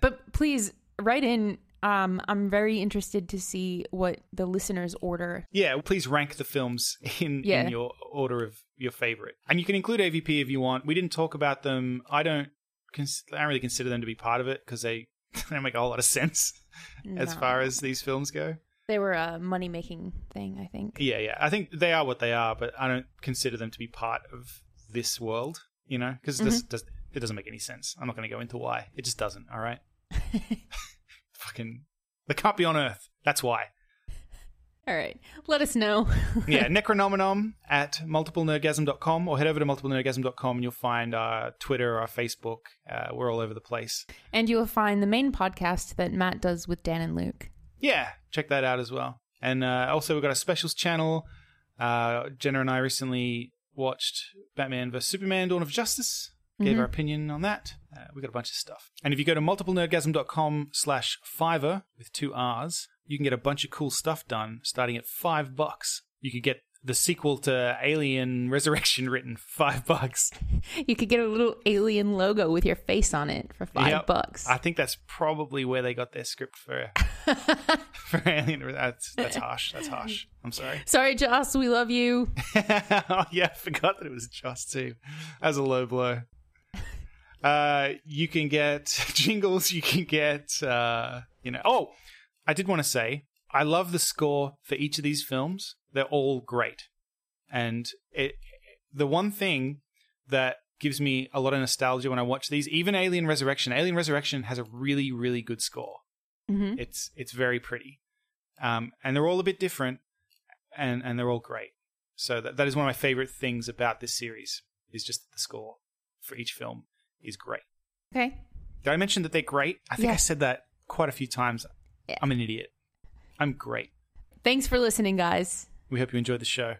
But please write in. Um, I'm very interested to see what the listeners order. Yeah, please rank the films in, Yeah. in your order of your favorite. And you can include AVP if you want. We didn't talk about them. I don't, cons- I don't really consider them to be part of it because they, they don't make a whole lot of sense as far as these films go. they were a money making thing, I think. Yeah, yeah. I think they are what they are, but I don't consider them to be part of this world, you know, because this does, it doesn't make any sense. I'm not going to go into why. It just doesn't, all right? Fucking, they can't be on Earth. That's why. All right. Let us know. yeah, Necronomenon at multiplenerdgasm.com or head over to multiplenerdgasm.com and you'll find our Twitter, our Facebook. Uh, we're all over the place. and you will find the main podcast that Matt does with Dan and Luke. Yeah, check that out as well. And uh, also, we've got a specials channel. Uh, Jenna and I recently watched Batman vs. Superman Dawn of Justice. Gave our opinion on that. Uh, we got a bunch of stuff. And if you go to multiplenerdgasm.com slash Fiverr with two R's, you can get a bunch of cool stuff done starting at five bucks. You could get the sequel to Alien Resurrection written five bucks. You could get a little alien logo with your face on it for five Yep. bucks. I think that's probably where they got their script for for Alien. That's that's harsh. That's harsh. I'm sorry. Sorry, Joss, we love you. oh yeah, I forgot that it was Joss too. As a low blow. Uh, you can get jingles. You can get uh, you know. Oh, I did want to say I love the score for each of these films. They're all great, and it. The one thing that gives me a lot of nostalgia when I watch these, even Alien Resurrection. Alien Resurrection has a really, really good score. hmm It's it's very pretty, um, and they're all a bit different, and and they're all great. So that that is one of my favorite things about this series is just the score for each film is great. Okay. Did I mention that they're great? I think I said that quite a few times. Yeah. I'm an idiot. I'm great. Thanks for listening, guys. We hope you enjoyed the show.